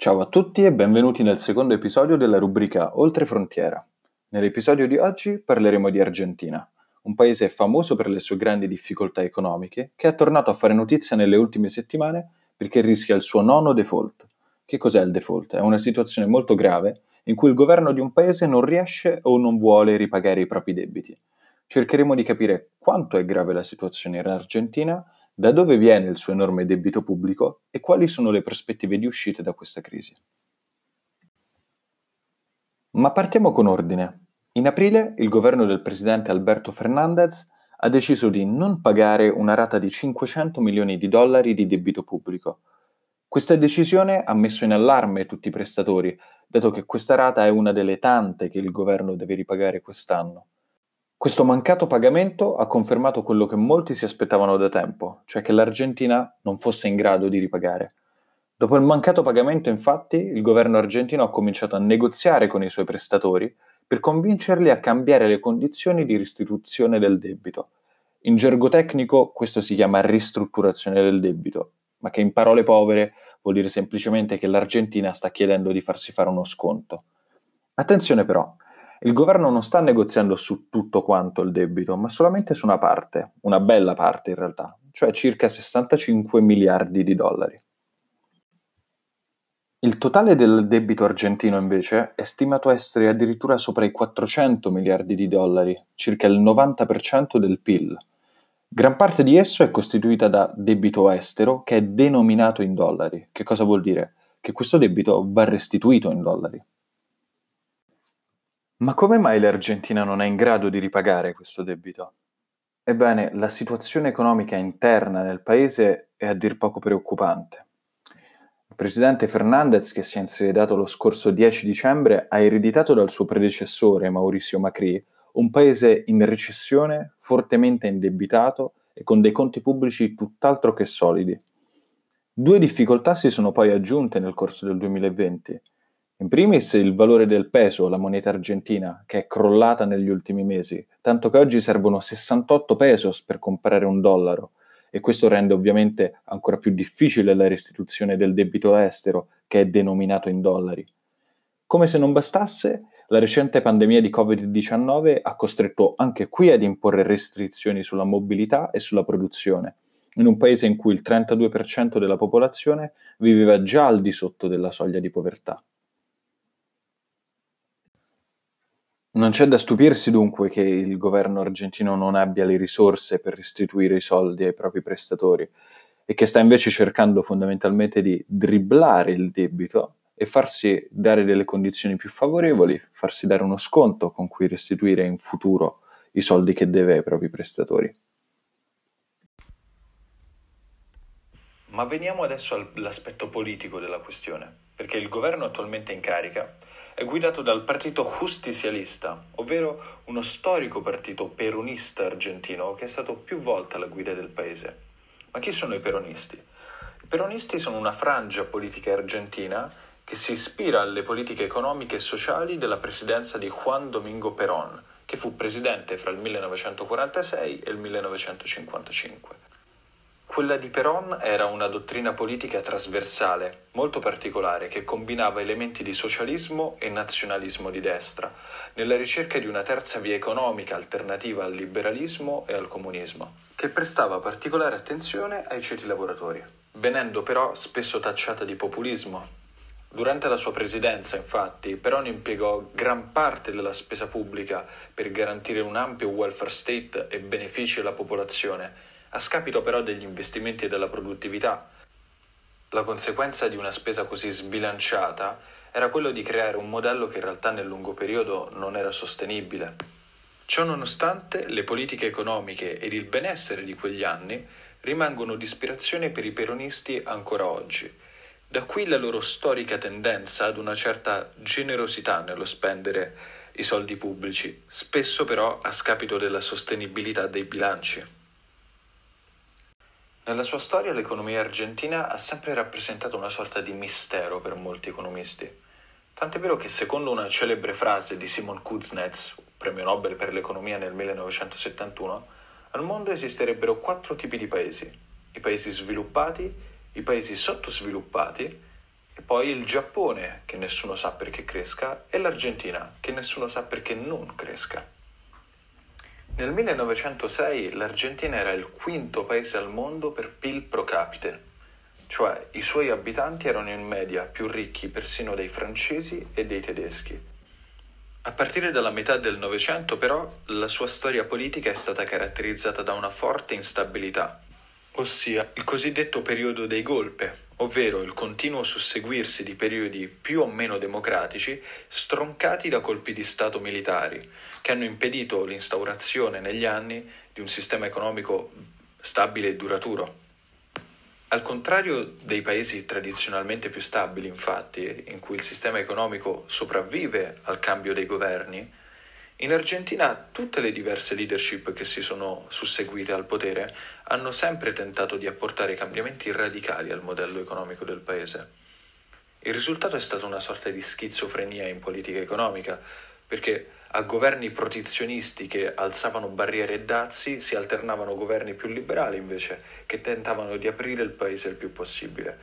Ciao a tutti e benvenuti nel secondo episodio della rubrica Oltre Frontiera. Nell'episodio di oggi parleremo di Argentina, un paese famoso per le sue grandi difficoltà economiche che è tornato a fare notizia nelle ultime settimane perché rischia il suo nono default. Che cos'è il default? È una situazione molto grave in cui il governo di un paese non riesce o non vuole ripagare i propri debiti. Cercheremo di capire quanto è grave la situazione in Argentina da dove viene il suo enorme debito pubblico e quali sono le prospettive di uscita da questa crisi. Ma partiamo con ordine. In aprile il governo del presidente Alberto Fernandez ha deciso di non pagare una rata di 500 milioni di dollari di debito pubblico. Questa decisione ha messo in allarme tutti i prestatori, dato che questa rata è una delle tante che il governo deve ripagare quest'anno. Questo mancato pagamento ha confermato quello che molti si aspettavano da tempo, cioè che l'Argentina non fosse in grado di ripagare. Dopo il mancato pagamento, infatti, il governo argentino ha cominciato a negoziare con i suoi prestatori per convincerli a cambiare le condizioni di restituzione del debito. In gergo tecnico questo si chiama ristrutturazione del debito, ma che in parole povere vuol dire semplicemente che l'Argentina sta chiedendo di farsi fare uno sconto. Attenzione però, il governo non sta negoziando su tutto quanto il debito, ma solamente su una parte, una bella parte in realtà, cioè circa 65 miliardi di dollari. Il totale del debito argentino invece è stimato essere addirittura sopra i 400 miliardi di dollari, circa il 90% del PIL. Gran parte di esso è costituita da debito estero che è denominato in dollari. Che cosa vuol dire? Che questo debito va restituito in dollari. Ma come mai l'Argentina non è in grado di ripagare questo debito? Ebbene, la situazione economica interna nel paese è a dir poco preoccupante. Il presidente Fernandez, che si è insediato lo scorso 10 dicembre, ha ereditato dal suo predecessore Mauricio Macri un paese in recessione, fortemente indebitato e con dei conti pubblici tutt'altro che solidi. Due difficoltà si sono poi aggiunte nel corso del 2020 in primis il valore del peso, la moneta argentina, che è crollata negli ultimi mesi, tanto che oggi servono 68 pesos per comprare un dollaro e questo rende ovviamente ancora più difficile la restituzione del debito estero che è denominato in dollari. Come se non bastasse, la recente pandemia di Covid-19 ha costretto anche qui ad imporre restrizioni sulla mobilità e sulla produzione, in un paese in cui il 32% della popolazione viveva già al di sotto della soglia di povertà. Non c'è da stupirsi dunque che il governo argentino non abbia le risorse per restituire i soldi ai propri prestatori e che sta invece cercando fondamentalmente di dribblare il debito e farsi dare delle condizioni più favorevoli, farsi dare uno sconto con cui restituire in futuro i soldi che deve ai propri prestatori. Ma veniamo adesso all'aspetto politico della questione, perché il governo attualmente in carica è guidato dal partito justicialista, ovvero uno storico partito peronista argentino che è stato più volte alla guida del paese. Ma chi sono i peronisti? I peronisti sono una frangia politica argentina che si ispira alle politiche economiche e sociali della presidenza di Juan Domingo Perón, che fu presidente fra il 1946 e il 1955. Quella di Perón era una dottrina politica trasversale, molto particolare, che combinava elementi di socialismo e nazionalismo di destra, nella ricerca di una terza via economica alternativa al liberalismo e al comunismo, che prestava particolare attenzione ai ceti lavoratori, venendo però spesso tacciata di populismo. Durante la sua presidenza, infatti, Perón impiegò gran parte della spesa pubblica per garantire un ampio welfare state e benefici alla popolazione, a scapito però degli investimenti e della produttività. La conseguenza di una spesa così sbilanciata era quello di creare un modello che in realtà nel lungo periodo non era sostenibile. Ciò nonostante, le politiche economiche ed il benessere di quegli anni rimangono di ispirazione per i peronisti ancora oggi. Da qui la loro storica tendenza ad una certa generosità nello spendere i soldi pubblici, spesso però a scapito della sostenibilità dei bilanci. Nella sua storia l'economia argentina ha sempre rappresentato una sorta di mistero per molti economisti. Tant'è vero che secondo una celebre frase di Simon Kuznets, premio Nobel per l'economia nel 1971, al mondo esisterebbero quattro tipi di paesi. I paesi sviluppati, i paesi sottosviluppati e poi il Giappone, che nessuno sa perché cresca, e l'Argentina, che nessuno sa perché non cresca. Nel 1906 l'Argentina era il quinto paese al mondo per PIL pro capite, cioè i suoi abitanti erano in media più ricchi persino dei francesi e dei tedeschi. A partire dalla metà del Novecento però la sua storia politica è stata caratterizzata da una forte instabilità, ossia il cosiddetto periodo dei golpe, ovvero il continuo susseguirsi di periodi più o meno democratici stroncati da colpi di Stato militari, che hanno impedito l'instaurazione negli anni di un sistema economico stabile e duraturo. Al contrario dei paesi tradizionalmente più stabili, infatti, in cui il sistema economico sopravvive al cambio dei governi, in Argentina tutte le diverse leadership che si sono susseguite al potere hanno sempre tentato di apportare cambiamenti radicali al modello economico del paese. Il risultato è stato una sorta di schizofrenia in politica economica, perché a governi protezionisti che alzavano barriere e dazi si alternavano governi più liberali invece che tentavano di aprire il paese il più possibile.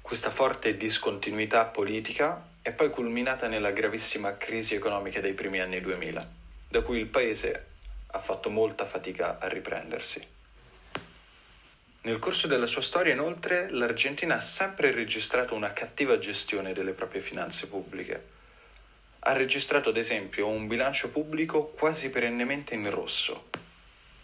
Questa forte discontinuità politica è poi culminata nella gravissima crisi economica dei primi anni 2000, da cui il paese ha fatto molta fatica a riprendersi. Nel corso della sua storia, inoltre, l'Argentina ha sempre registrato una cattiva gestione delle proprie finanze pubbliche. Ha registrato, ad esempio, un bilancio pubblico quasi perennemente in rosso.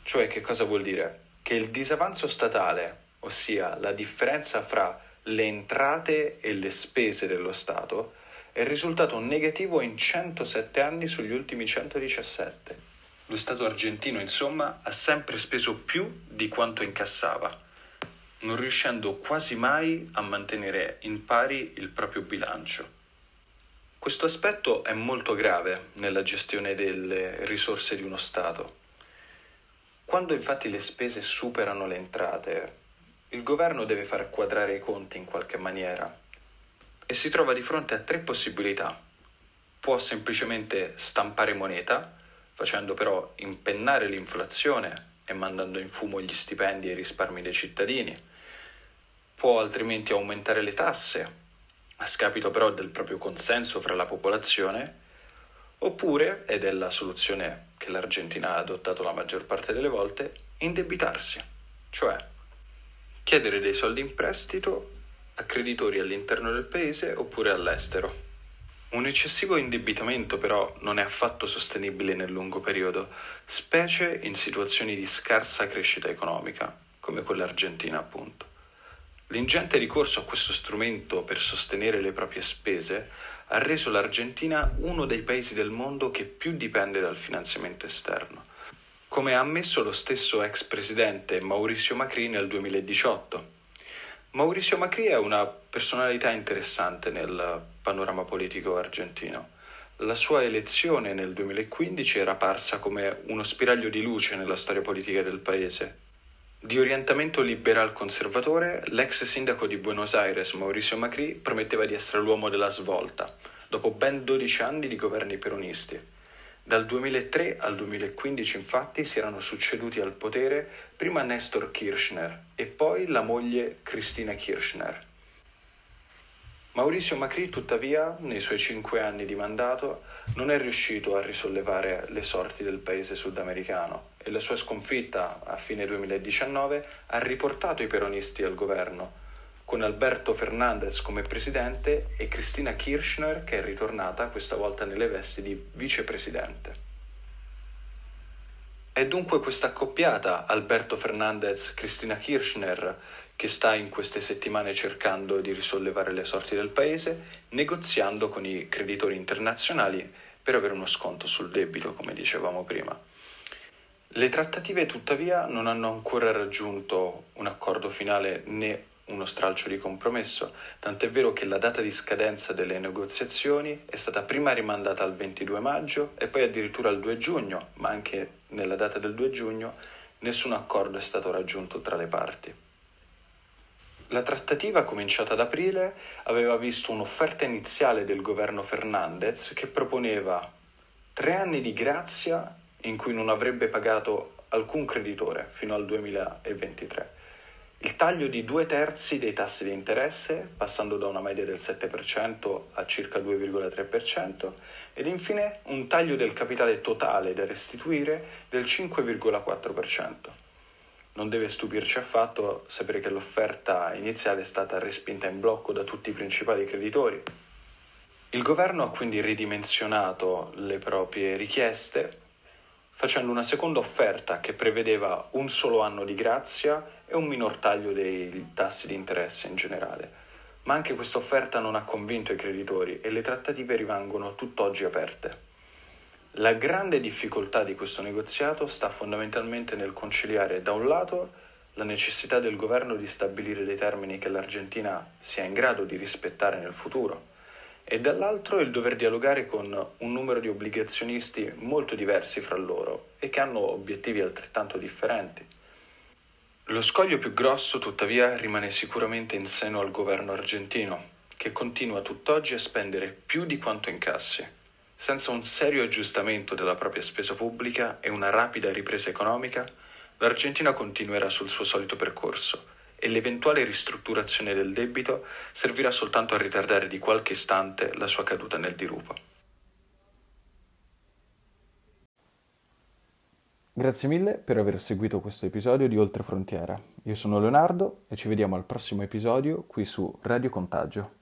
Cioè, che cosa vuol dire? Che il disavanzo statale, ossia la differenza fra le entrate e le spese dello Stato, è risultato negativo in 107 anni sugli ultimi 117. Lo Stato argentino, insomma, ha sempre speso più di quanto incassava, non riuscendo quasi mai a mantenere in pari il proprio bilancio. Questo aspetto è molto grave nella gestione delle risorse di uno Stato. Quando infatti le spese superano le entrate, il governo deve far quadrare i conti in qualche maniera e si trova di fronte a tre possibilità. Può semplicemente stampare moneta, facendo però impennare l'inflazione e mandando in fumo gli stipendi e i risparmi dei cittadini. Può altrimenti aumentare le tasse, a scapito però del proprio consenso fra la popolazione, oppure, ed è la soluzione che l'Argentina ha adottato la maggior parte delle volte, indebitarsi, cioè chiedere dei soldi in prestito a creditori all'interno del paese oppure all'estero. Un eccessivo indebitamento però non è affatto sostenibile nel lungo periodo, specie in situazioni di scarsa crescita economica, come quella argentina appunto. L'ingente ricorso a questo strumento per sostenere le proprie spese ha reso l'Argentina uno dei paesi del mondo che più dipende dal finanziamento esterno, come ha ammesso lo stesso ex presidente Mauricio Macri nel 2018 Mauricio Macri è una personalità interessante nel panorama politico argentino. La sua elezione nel 2015 era parsa come uno spiraglio di luce nella storia politica del paese. Di orientamento liberal conservatore, l'ex sindaco di Buenos Aires, Mauricio Macri, prometteva di essere l'uomo della svolta, dopo ben 12 anni di governi peronisti. Dal 2003 al 2015 infatti si erano succeduti al potere prima Nestor Kirchner e poi la moglie Cristina Kirchner. Mauricio Macri tuttavia, nei suoi cinque anni di mandato, non è riuscito a risollevare le sorti del paese sudamericano e la sua sconfitta a fine 2019 ha riportato i peronisti al governo, con Alberto Fernandez come presidente e Cristina Kirchner che è ritornata questa volta nelle vesti di vicepresidente. È dunque questa accoppiata Alberto Fernandez-Cristina Kirchner che sta in queste settimane cercando di risollevare le sorti del paese, negoziando con i creditori internazionali per avere uno sconto sul debito, come dicevamo prima. Le trattative tuttavia non hanno ancora raggiunto un accordo finale né uno stralcio di compromesso, tant'è vero che la data di scadenza delle negoziazioni è stata prima rimandata al 22 maggio e poi addirittura al 2 giugno, ma anche nella data del 2 giugno nessun accordo è stato raggiunto tra le parti. La trattativa, cominciata ad aprile, aveva visto un'offerta iniziale del governo Fernandez che proponeva tre anni di grazia in cui non avrebbe pagato alcun creditore fino al 2023 il taglio di due terzi dei tassi di interesse, passando da una media del 7% a circa 2,3%, ed infine un taglio del capitale totale da restituire del 5,4%. Non deve stupirci affatto sapere che l'offerta iniziale è stata respinta in blocco da tutti i principali creditori. Il governo ha quindi ridimensionato le proprie richieste facendo una seconda offerta che prevedeva un solo anno di grazia e un minor taglio dei tassi di interesse in generale. Ma anche questa offerta non ha convinto i creditori e le trattative rimangono tutt'oggi aperte. La grande difficoltà di questo negoziato sta fondamentalmente nel conciliare da un lato la necessità del governo di stabilire dei termini che l'Argentina sia in grado di rispettare nel futuro e dall'altro il dover dialogare con un numero di obbligazionisti molto diversi fra loro e che hanno obiettivi altrettanto differenti. Lo scoglio più grosso, tuttavia, rimane sicuramente in seno al governo argentino, che continua tutt'oggi a spendere più di quanto incassi. Senza un serio aggiustamento della propria spesa pubblica e una rapida ripresa economica, l'Argentina continuerà sul suo solito percorso e l'eventuale ristrutturazione del debito servirà soltanto a ritardare di qualche istante la sua caduta nel dirupo. Grazie mille per aver seguito questo episodio di Oltre Frontiera. Io sono Leonardo e ci vediamo al prossimo episodio qui su Radio Contagio.